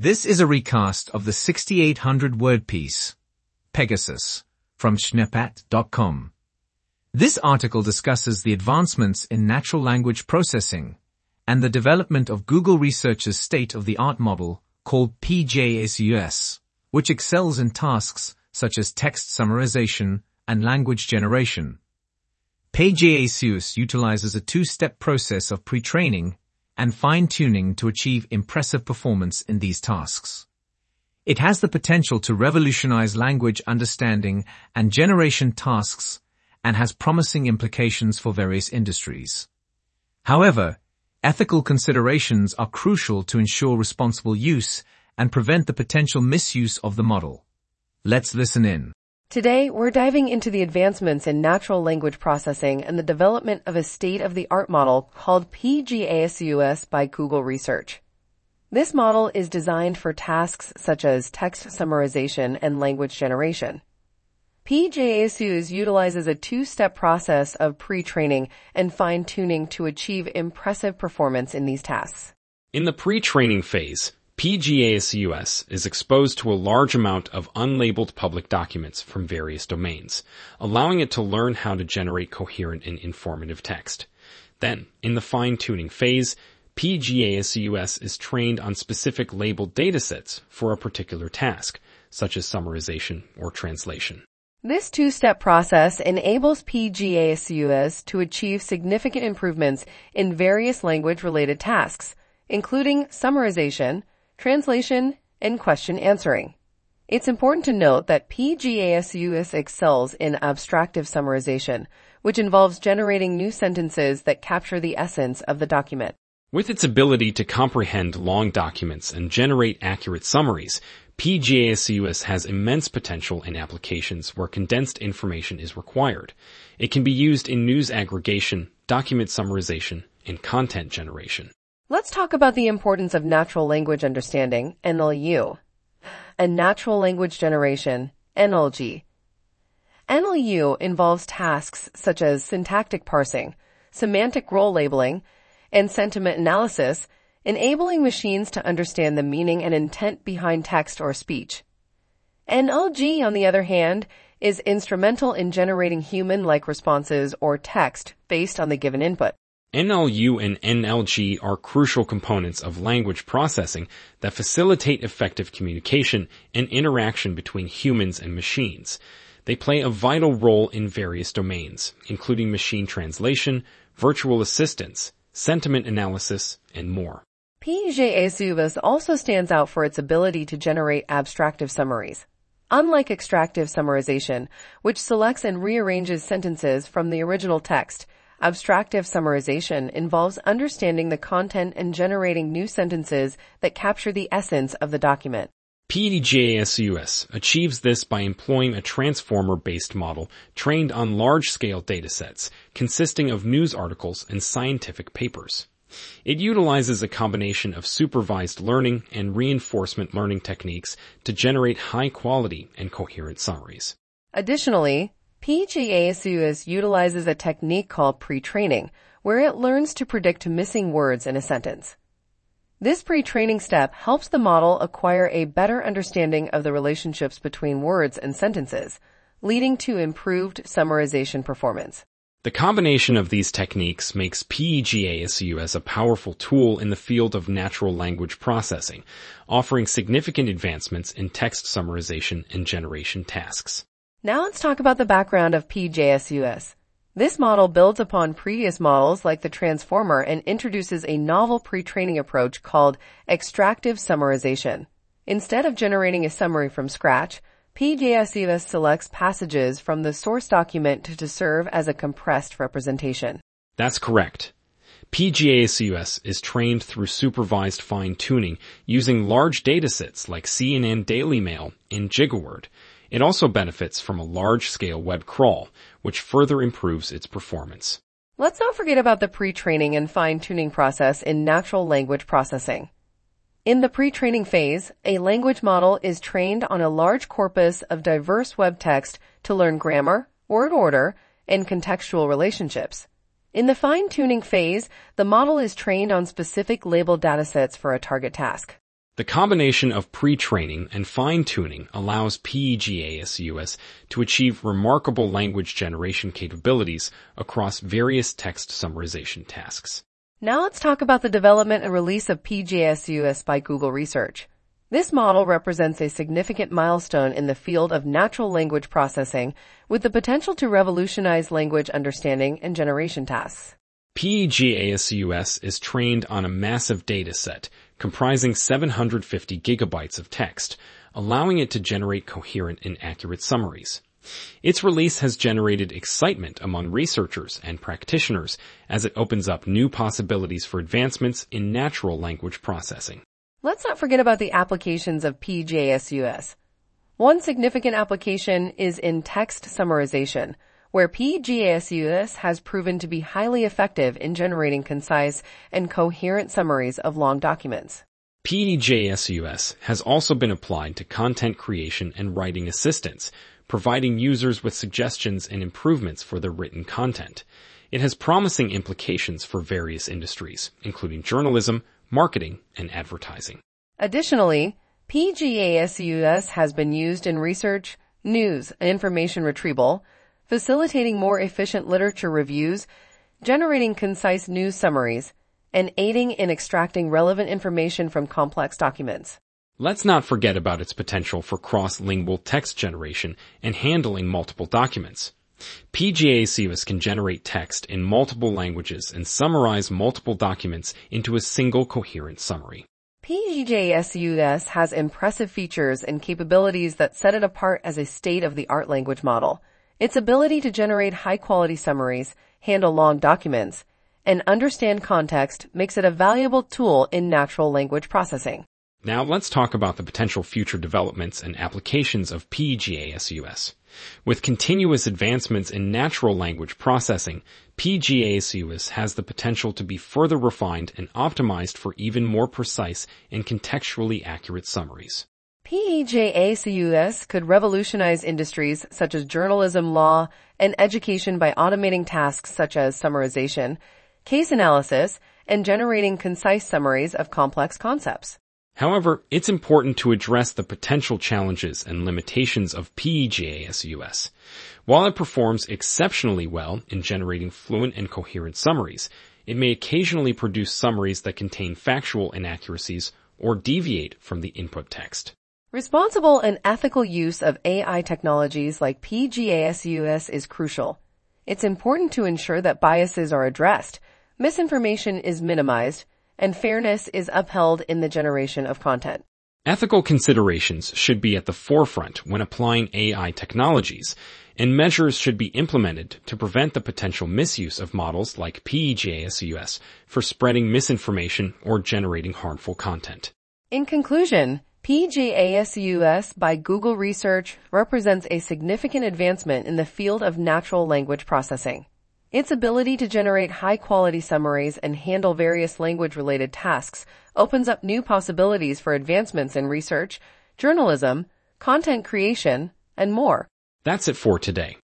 This is a recast of the 6800 word piece, Pegasus, from Schneppat.com. This article discusses the advancements in natural language processing and the development of Google Research's state-of-the-art model called PEGASUS, which excels in tasks such as text summarization and language generation. PEGASUS utilizes a two-step process of pre-training and fine-tuning to achieve impressive performance in these tasks. It has the potential to revolutionize language understanding and generation tasks and has promising implications for various industries. However, ethical considerations are crucial to ensure responsible use and prevent the potential misuse of the model. Let's listen in. Today, we're diving into the advancements in natural language processing and the development of a state-of-the-art model called PEGASUS by Google Research. This model is designed for tasks such as text summarization and language generation. PEGASUS utilizes a two-step process of pre-training and fine-tuning to achieve impressive performance in these tasks. In the pre-training phase, PEGASUS is exposed to a large amount of unlabeled public documents from various domains, allowing it to learn how to generate coherent and informative text. Then, in the fine-tuning phase, PEGASUS is trained on specific labeled datasets for a particular task, such as summarization or translation. This two-step process enables PEGASUS to achieve significant improvements in various language-related tasks, including summarization, translation, and question answering. It's important to note that PEGASUS excels in abstractive summarization, which involves generating new sentences that capture the essence of the document. With its ability to comprehend long documents and generate accurate summaries, PEGASUS has immense potential in applications where condensed information is required. It can be used in news aggregation, document summarization, and content generation. Let's talk about the importance of natural language understanding, NLU, and natural language generation, NLG. NLU involves tasks such as syntactic parsing, semantic role labeling, and sentiment analysis, enabling machines to understand the meaning and intent behind text or speech. NLG, on the other hand, is instrumental in generating human-like responses or text based on the given input. NLU and NLG are crucial components of language processing that facilitate effective communication and interaction between humans and machines. They play a vital role in various domains, including machine translation, virtual assistants, sentiment analysis, and more. PEGASUS also stands out for its ability to generate abstractive summaries. Unlike extractive summarization, which selects and rearranges sentences from the original text, Abstractive summarization involves understanding the content and generating new sentences that capture the essence of the document. PEGASUS achieves this by employing a transformer-based model trained on large-scale datasets consisting of news articles and scientific papers. It utilizes a combination of supervised learning and reinforcement learning techniques to generate high quality and coherent summaries. Additionally, PEGASUS utilizes a technique called pre-training, where it learns to predict missing words in a sentence. This pre-training step helps the model acquire a better understanding of the relationships between words and sentences, leading to improved summarization performance. The combination of these techniques makes PEGASUS a powerful tool in the field of natural language processing, offering significant advancements in text summarization and generation tasks. Now let's talk about the background of PEGASUS. This model builds upon previous models like the Transformer and introduces a novel pre-training approach called extractive summarization. Instead of generating a summary from scratch, PEGASUS selects passages from the source document to serve as a compressed representation. That's correct. PEGASUS is trained through supervised fine-tuning using large datasets like CNN Daily Mail in GigaWord it also benefits from a large-scale web crawl, which further improves its performance. Let's not forget about the pre-training and fine-tuning process in natural language processing. In the pre-training phase, a language model is trained on a large corpus of diverse web text to learn grammar, word order, and contextual relationships. In the fine-tuning phase, the model is trained on specific labeled datasets for a target task. The combination of pre-training and fine-tuning allows PEGASUS to achieve remarkable language generation capabilities across various text summarization tasks. Now let's talk about the development and release of PEGASUS by Google Research. This model represents a significant milestone in the field of natural language processing with the potential to revolutionize language understanding and generation tasks. PEGASUS is trained on a massive data set comprising 750 gigabytes of text, allowing it to generate coherent and accurate summaries. Its release has generated excitement among researchers and practitioners as it opens up new possibilities for advancements in natural language processing. Let's not forget about the applications of PEGASUS. One significant application is in text summarization, where PEGASUS has proven to be highly effective in generating concise and coherent summaries of long documents. PEGASUS has also been applied to content creation and writing assistance, providing users with suggestions and improvements for their written content. It has promising implications for various industries, including journalism, marketing, and advertising. Additionally, PEGASUS has been used in research, news, and information retrieval, facilitating more efficient literature reviews, generating concise news summaries, and aiding in extracting relevant information from complex documents. Let's not forget about its potential for cross-lingual text generation and handling multiple documents. PEGASUS can generate text in multiple languages and summarize multiple documents into a single coherent summary. PEGASUS has impressive features and capabilities that set it apart as a state-of-the-art language model. Its ability to generate high-quality summaries, handle long documents, and understand context makes it a valuable tool in natural language processing. Now let's talk about the potential future developments and applications of PEGASUS. With continuous advancements in natural language processing, PEGASUS has the potential to be further refined and optimized for even more precise and contextually accurate summaries. PEGASUS could revolutionize industries such as journalism, law, and education by automating tasks such as summarization, case analysis, and generating concise summaries of complex concepts. However, it's important to address the potential challenges and limitations of PEGASUS. While it performs exceptionally well in generating fluent and coherent summaries, it may occasionally produce summaries that contain factual inaccuracies or deviate from the input text. Responsible and ethical use of AI technologies like PEGASUS is crucial. It's important to ensure that biases are addressed, misinformation is minimized, and fairness is upheld in the generation of content. Ethical considerations should be at the forefront when applying AI technologies, and measures should be implemented to prevent the potential misuse of models like PEGASUS for spreading misinformation or generating harmful content. In conclusion, PEGASUS by Google Research represents a significant advancement in the field of natural language processing. Its ability to generate high quality summaries and handle various language related tasks opens up new possibilities for advancements in research, journalism, content creation, and more. That's it for today.